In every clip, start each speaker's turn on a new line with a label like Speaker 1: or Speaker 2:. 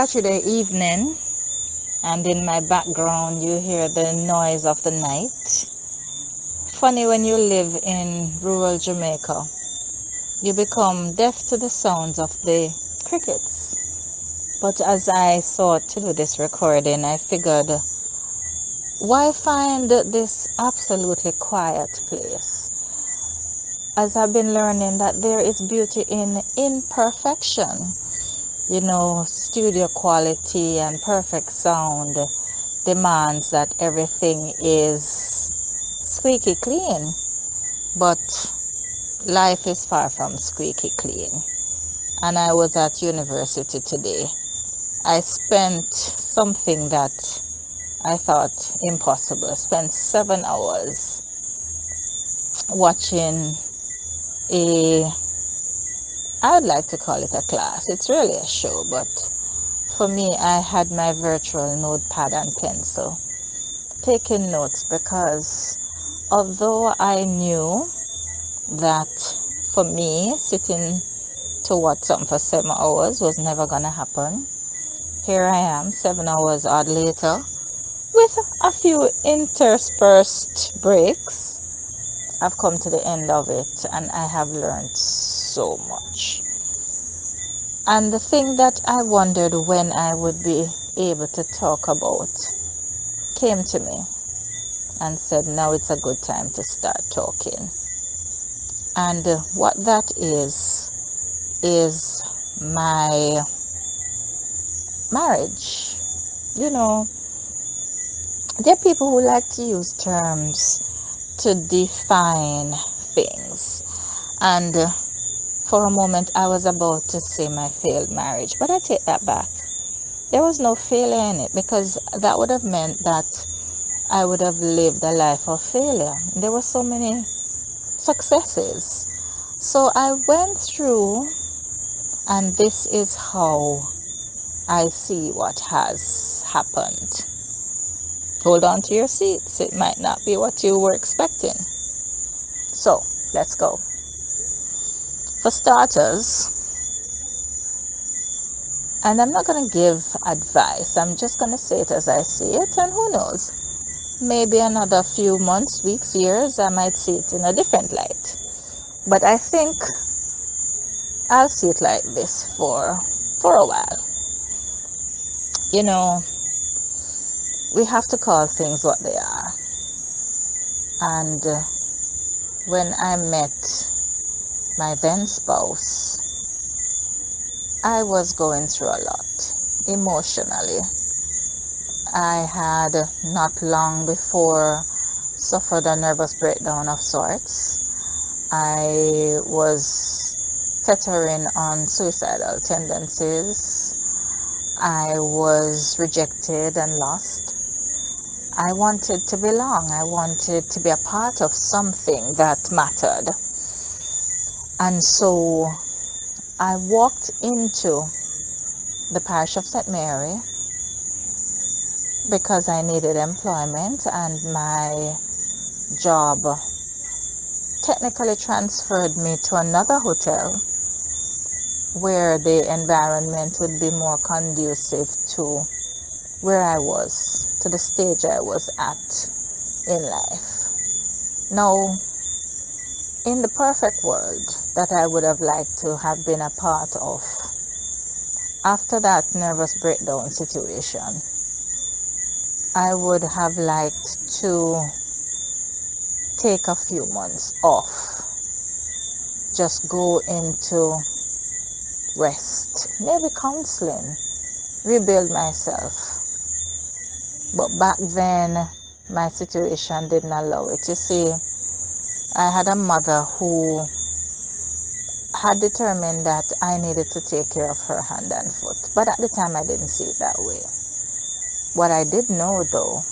Speaker 1: Saturday evening, and in my background, you hear the noise of the night. Funny when you live in rural Jamaica, you become deaf to the sounds of the crickets. But as I thought to do this recording, I figured, why find this absolutely quiet place? As I've been learning that there is beauty in imperfection you know, studio quality and perfect sound demands that everything is squeaky clean. But life is far from squeaky clean. And I was at university today. I spent something that I thought impossible. I spent seven hours watching a I would like to call it a class. It's really a show, but for me, I had my virtual notepad and pencil taking notes because although I knew that for me, sitting to watch something for seven hours was never going to happen, here I am, seven hours odd later, with a few interspersed breaks. I've come to the end of it and I have learned so much. And the thing that I wondered when I would be able to talk about came to me and said, now it's a good time to start talking. And what that is, is my marriage. You know, there are people who like to use terms to define things. And for a moment, I was about to say my failed marriage, but I take that back. There was no failure in it because that would have meant that I would have lived a life of failure. There were so many successes. So I went through, and this is how I see what has happened. Hold on to your seats, it might not be what you were expecting. So let's go. For starters, and I'm not going to give advice, I'm just going to say it as I see it, and who knows? Maybe another few months, weeks, years, I might see it in a different light. But I think I'll see it like this for for a while. You know, we have to call things what they are. And uh, when I met my then spouse, I was going through a lot emotionally. I had not long before suffered a nervous breakdown of sorts. I was teetering on suicidal tendencies. I was rejected and lost. I wanted to belong. I wanted to be a part of something that mattered. And so I walked into the parish of St. Mary because I needed employment and my job technically transferred me to another hotel where the environment would be more conducive to where I was, to the stage I was at in life. Now, in the perfect world that I would have liked to have been a part of, after that nervous breakdown situation, I would have liked to take a few months off, just go into rest, maybe counseling, rebuild myself. But back then, my situation didn't allow it. You see, I had a mother who had determined that I needed to take care of her hand and foot. But at the time, I didn't see it that way. What I did know, though,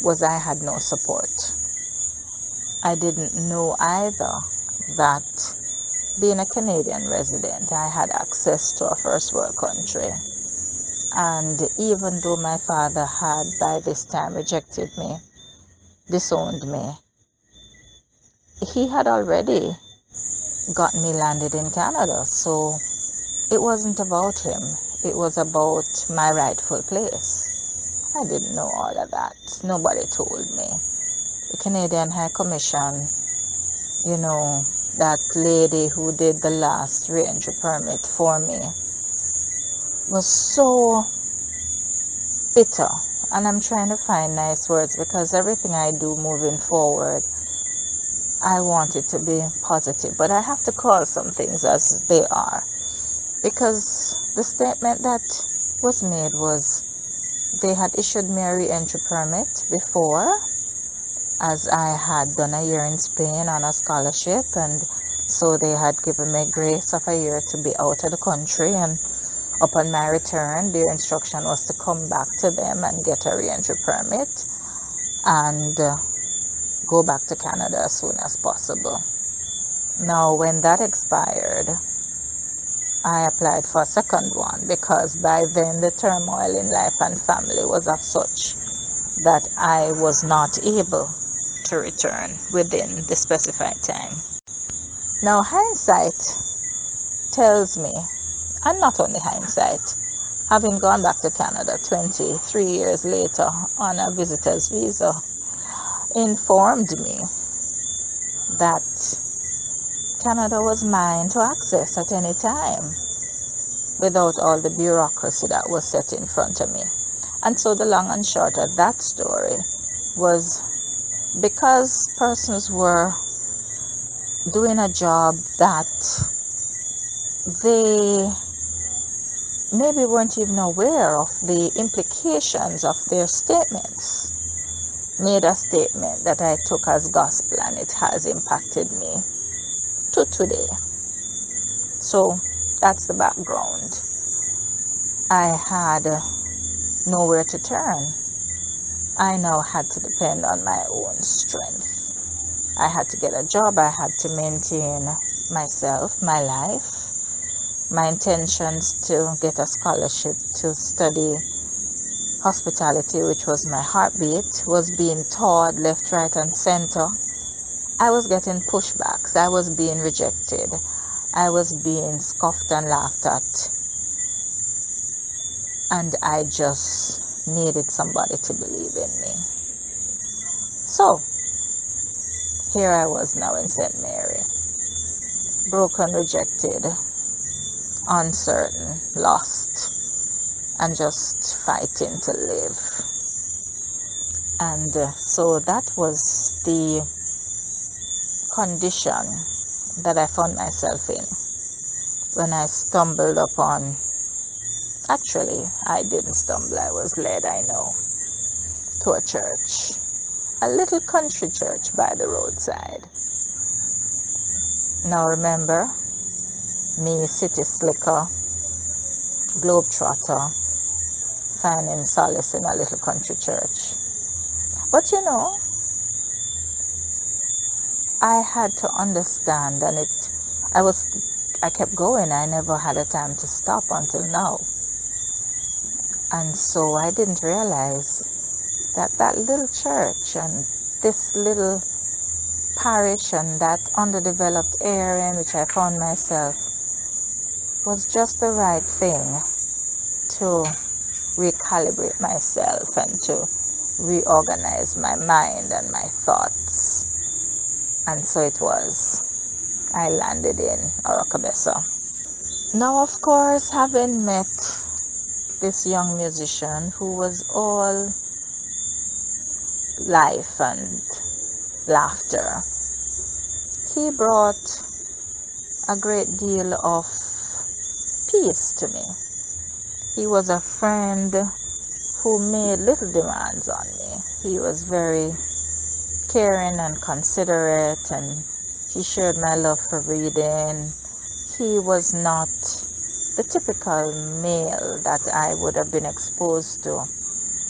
Speaker 1: was I had no support. I didn't know either that being a Canadian resident, I had access to a first world country. And even though my father had by this time rejected me, disowned me, he had already got me landed in Canada. So it wasn't about him, it was about my rightful place. I didn't know all of that. Nobody told me. The Canadian High Commission, you know, that lady who did the last re-entry permit for me was so bitter. And I'm trying to find nice words because everything I do moving forward, I want it to be positive. But I have to call some things as they are. Because the statement that was made was they had issued me a re-entry permit before as I had done a year in Spain on a scholarship, and so they had given me grace of a year to be out of the country. And upon my return, their instruction was to come back to them and get a re-entry permit and uh, go back to Canada as soon as possible. Now, when that expired, I applied for a second one because by then the turmoil in life and family was of such that I was not able to return within the specified time. Now, hindsight tells me, and not only hindsight, having gone back to Canada 23 years later on a visitor's visa, informed me that Canada was mine to access at any time without all the bureaucracy that was set in front of me. And so the long and short of that story was because persons were doing a job that they maybe weren't even aware of the implications of their statements made a statement that I took as gospel and it has impacted me to today. So that's the background. I had nowhere to turn. I now had to depend on my own strength. I had to get a job, I had to maintain myself, my life. My intentions to get a scholarship to study hospitality, which was my heartbeat, was being taught left, right, and center. I was getting pushbacks, I was being rejected, I was being scoffed and laughed at. And I just needed somebody to believe in me. So, here I was now in St. Mary, broken, rejected, uncertain, lost, and just fighting to live. And uh, so that was the condition that I found myself in when I stumbled upon Actually, I didn't stumble, I was led, I know, to a church. A little country church by the roadside. Now remember, me, city slicker, globetrotter, finding solace in a little country church. But you know, I had to understand, and it, I was, I kept going. I never had a time to stop until now. And so I didn't realize that that little church and this little parish and that underdeveloped area in which I found myself was just the right thing to recalibrate myself and to reorganize my mind and my thoughts. And so it was. I landed in Oracabessa. Now, of course, having met this young musician who was all life and laughter. He brought a great deal of peace to me. He was a friend who made little demands on me. He was very caring and considerate, and he shared my love for reading. He was not the typical male that I would have been exposed to.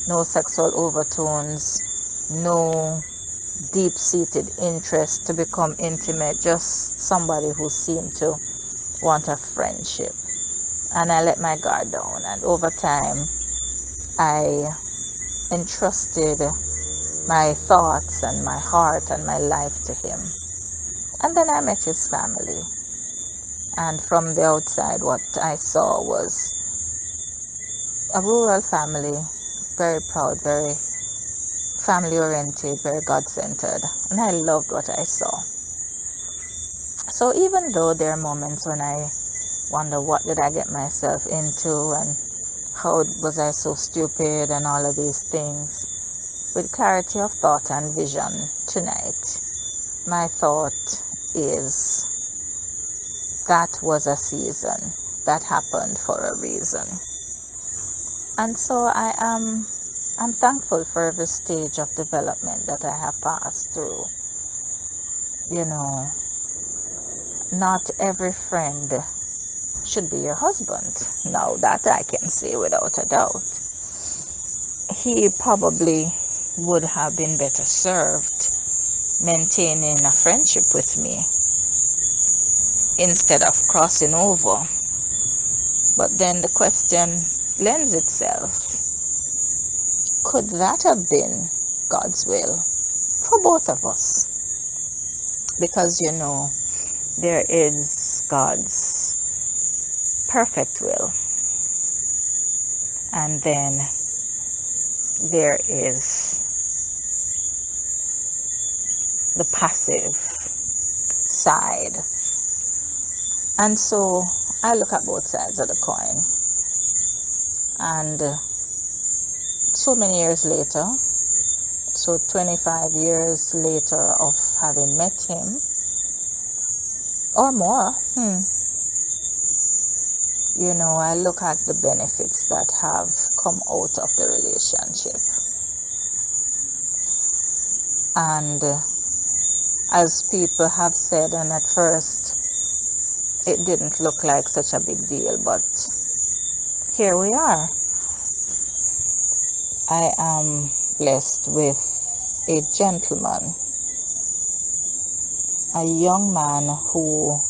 Speaker 1: No sexual overtones, no deep seated interest to become intimate, just somebody who seemed to want a friendship. And I let my guard down, and over time, I entrusted my thoughts and my heart and my life to him. And then I met his family. And from the outside, what I saw was a rural family, very proud, very family oriented, very God centered. And I loved what I saw. So even though there are moments when I wonder what did I get myself into and how was I so stupid and all of these things, with clarity of thought and vision tonight, my thought is that was a season that happened for a reason. And so I am I'm thankful for every stage of development that I have passed through. You know, not every friend should be your husband. Now that I can say without a doubt. He probably would have been better served maintaining a friendship with me instead of crossing over. But then the question lends itself could that have been God's will for both of us? Because you know, there is God's perfect will, and then there is the passive side. And so I look at both sides of the coin. And uh, so many years later, so 25 years later of having met him, or more, hmm, you know, I look at the benefits that have come out of the relationship. And uh, as people have said, and at first it didn't look like such a big deal, but here we are. I am blessed with a gentleman, a young man who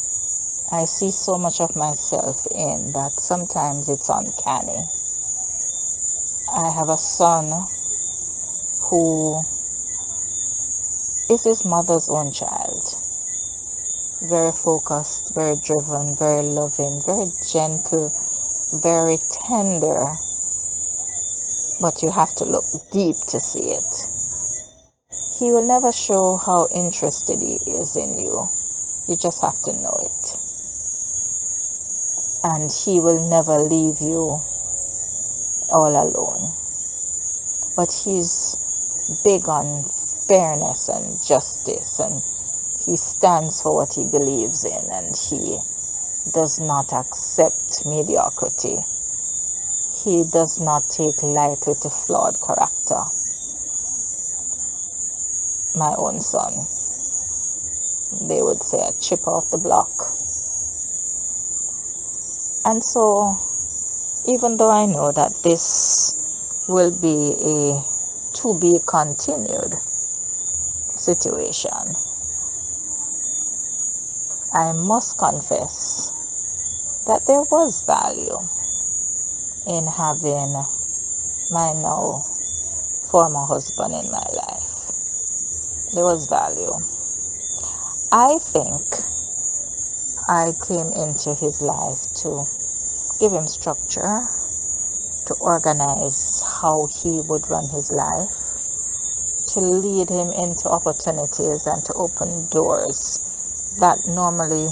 Speaker 1: I see so much of myself in that sometimes it's uncanny. I have a son who is his mother's own child. Very focused, very driven, very loving, very gentle, very tender but you have to look deep to see it. He will never show how interested he is in you. You just have to know it. And he will never leave you all alone. But he's big on fairness and justice and he stands for what he believes in and he does not accept mediocrity he does not take lightly to flawed character. My own son, they would say a chip off the block. And so, even though I know that this will be a to be continued situation, I must confess that there was value in having my now former husband in my life. There was value. I think I came into his life to give him structure, to organize how he would run his life, to lead him into opportunities and to open doors that normally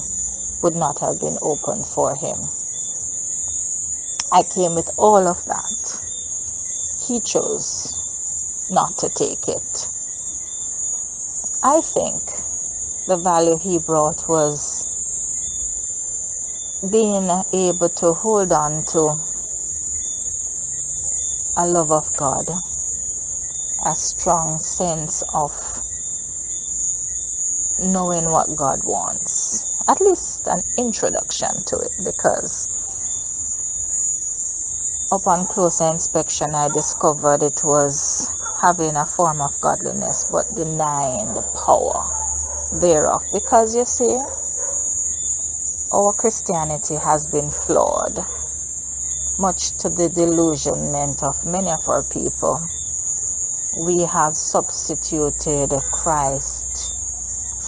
Speaker 1: would not have been open for him. I came with all of that. He chose not to take it. I think the value he brought was being able to hold on to a love of God, a strong sense of knowing what God wants, at least an introduction to it, because upon closer inspection, I discovered it was having a form of godliness but denying the power thereof. Because you see, our Christianity has been flawed, much to the delusionment of many of our people. We have substituted Christ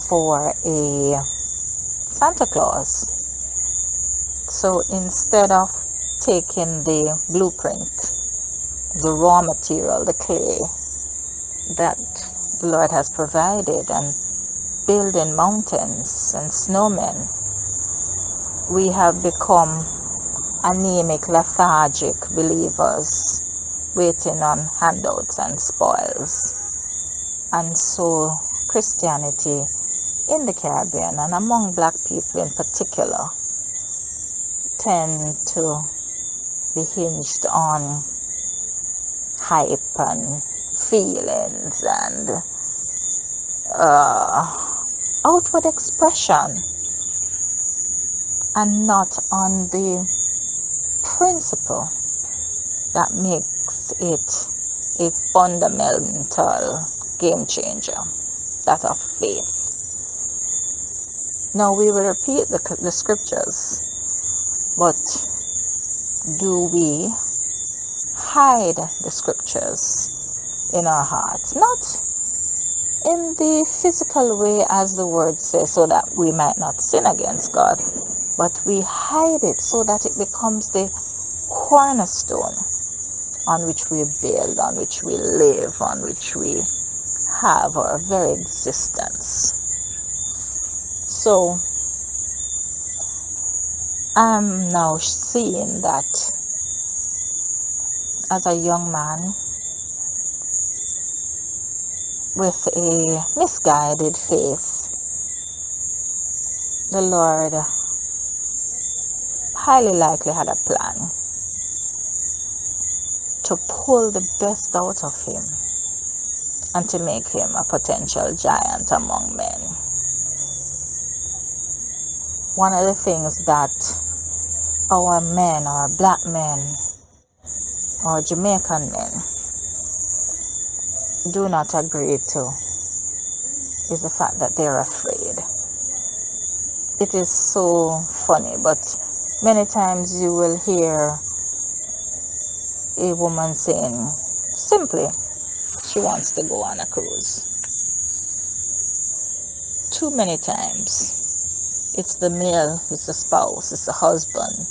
Speaker 1: for a Santa Claus. So instead of taking the blueprint, the raw material, the clay that the Lord has provided, and building mountains and snowmen, we have become anemic, lethargic believers waiting on handouts and spoils. And so Christianity in the Caribbean and among black people in particular tend to be hinged on hype and feelings and uh, outward expression and not on the principle that makes it a fundamental game changer that of faith now we will repeat the, the scriptures, but do we hide the scriptures in our hearts? Not in the physical way, as the word says, so that we might not sin against God, but we hide it so that it becomes the cornerstone on which we build, on which we live, on which we have our very existence. So I'm now seeing that as a young man with a misguided faith, the Lord highly likely had a plan to pull the best out of him and to make him a potential giant among men one of the things that our men, our black men, our Jamaican men do not agree to is the fact that they're afraid. It is so funny, but many times you will hear a woman saying simply she wants to go on a cruise. Too many times it's the male, it's the spouse, it's the husband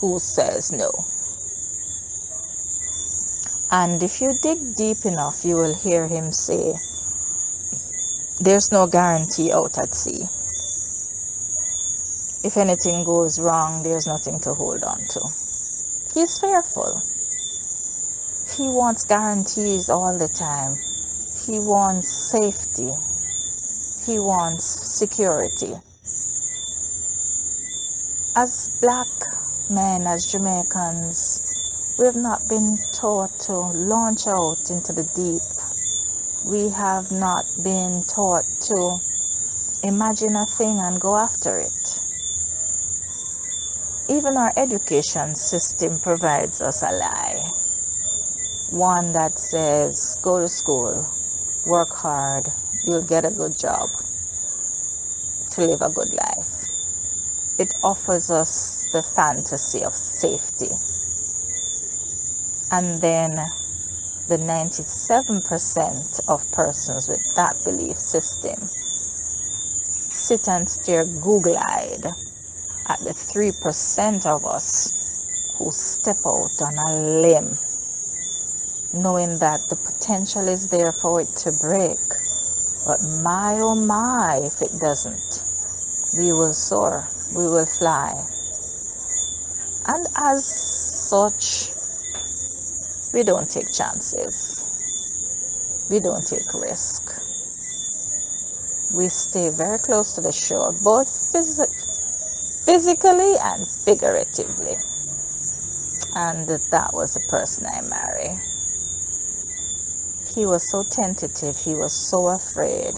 Speaker 1: who says no. And if you dig deep enough, you will hear him say, There's no guarantee out at sea. If anything goes wrong, there's nothing to hold on to. He's fearful. He wants guarantees all the time. He wants safety. He wants security as black men, as Jamaicans, we have not been taught to launch out into the deep. We have not been taught to imagine a thing and go after it. Even our education system provides us a lie. One that says, go to school, work hard, you'll get a good job to live a good life it offers us the fantasy of safety. And then the 97% of persons with that belief system sit and stare Google eyed at the 3% of us who step out on a limb, knowing that the potential is there for it to break. But my oh my, if it doesn't, we will soar we will fly. And as such, we don't take chances. We don't take risk. We stay very close to the shore, both phys- physically and figuratively. And that was the person I married. He was so tentative, he was so afraid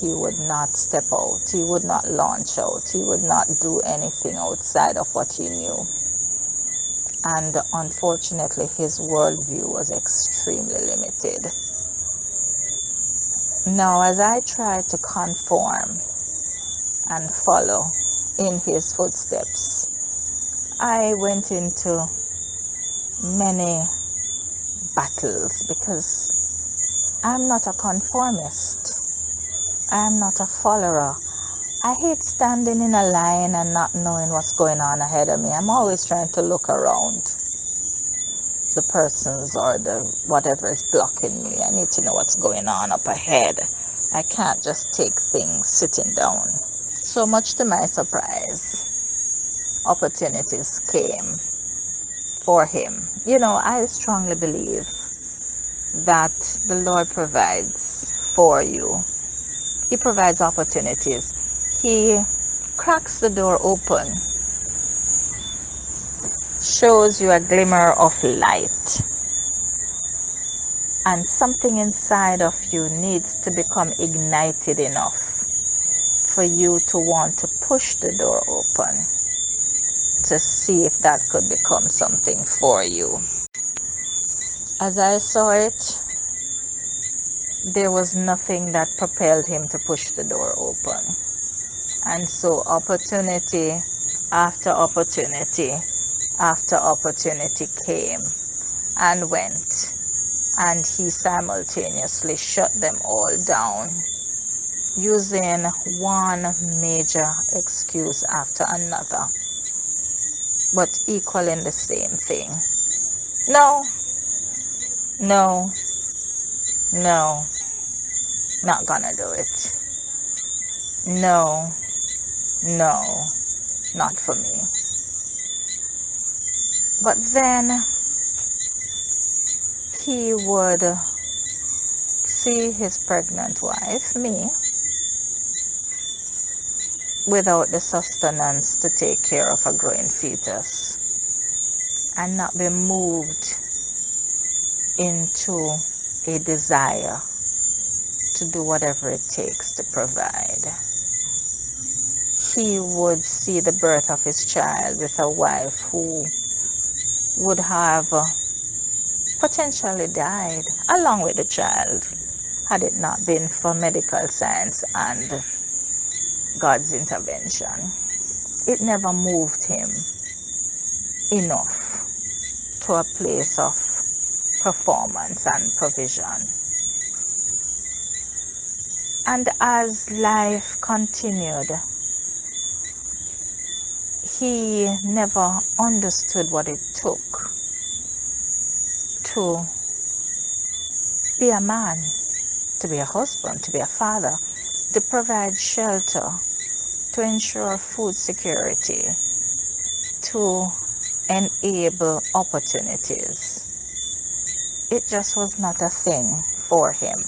Speaker 1: he would not step out, he would not launch out, he would not do anything outside of what he knew. and unfortunately, his worldview was extremely limited. Now, as I tried to conform and follow in his footsteps, I went into many battles because I'm not a conformist. I'm not a follower. I hate standing in a line and not knowing what's going on ahead of me. I'm always trying to look around the persons or the whatever is blocking me. I need to know what's going on up ahead. I can't just take things sitting down. So much to my surprise, opportunities came for him. You know, I strongly believe that the Lord provides for you. He provides opportunities. He cracks the door open, shows you a glimmer of light, and something inside of you needs to become ignited enough for you to want to push the door open to see if that could become something for you. As I saw it, there was nothing that propelled him to push the door open. And so, opportunity after opportunity after opportunity came and went, and he simultaneously shut them all down using one major excuse after another, but equaling the same thing. No, no, no, not gonna do it. No, no, not for me. But then he would see his pregnant wife, me, without the sustenance to take care of a growing fetus and not be moved into a desire to do whatever it takes to provide. He would see the birth of his child with a wife who would have uh, potentially died along with the child had it not been for medical science and God's intervention. It never moved him enough to a place of performance and provision. And as life continued, he never understood what it took to be a man, to be a husband, to be a father, to provide shelter, to ensure food security, to enable opportunities it just was not a thing for him.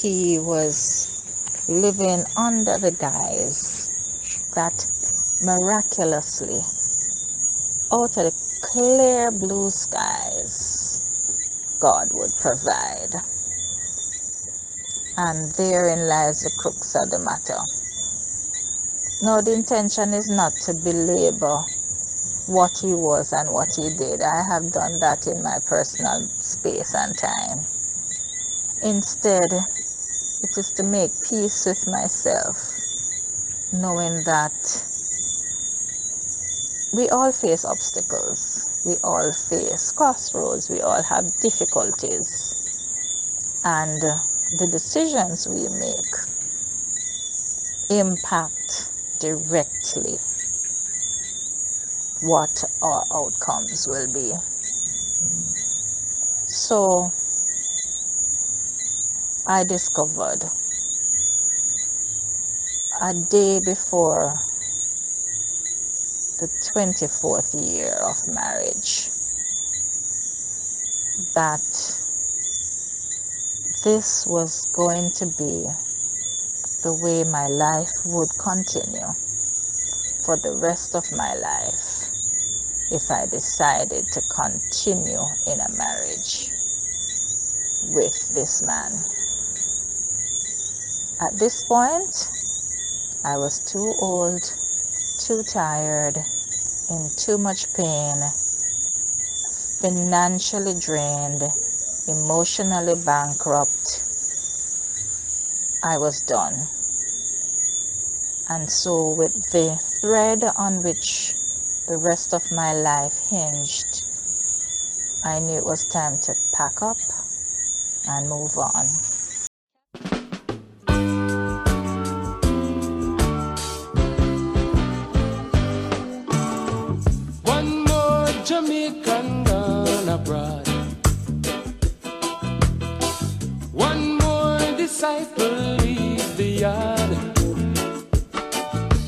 Speaker 1: He was living under the guise that miraculously, out of the clear blue skies, God would provide. And therein lies the crux of the matter. No, the intention is not to belabor what he was and what he did. I have done that in my personal space and time. Instead, it is to make peace with myself, knowing that we all face obstacles, we all face crossroads, we all have difficulties, and the decisions we make impact directly what our outcomes will be. So I discovered a day before the 24th year of marriage that this was going to be the way my life would continue for the rest of my life if I decided to continue in a marriage with this man. At this point, I was too old, too tired, in too much pain, financially drained, emotionally bankrupt. I was done. And so, with the thread on which the rest of my life hinged, I knew it was time to pack up and move on.
Speaker 2: One more Jamaican gone abroad. Disciple leave the yard.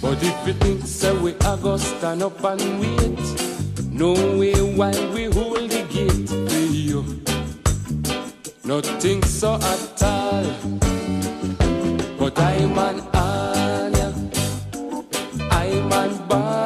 Speaker 2: But if you think so, we are gonna stand up and wait. No way while we hold the gate for you. Nothing so at all. But I'm an Anya. I'm an Banya.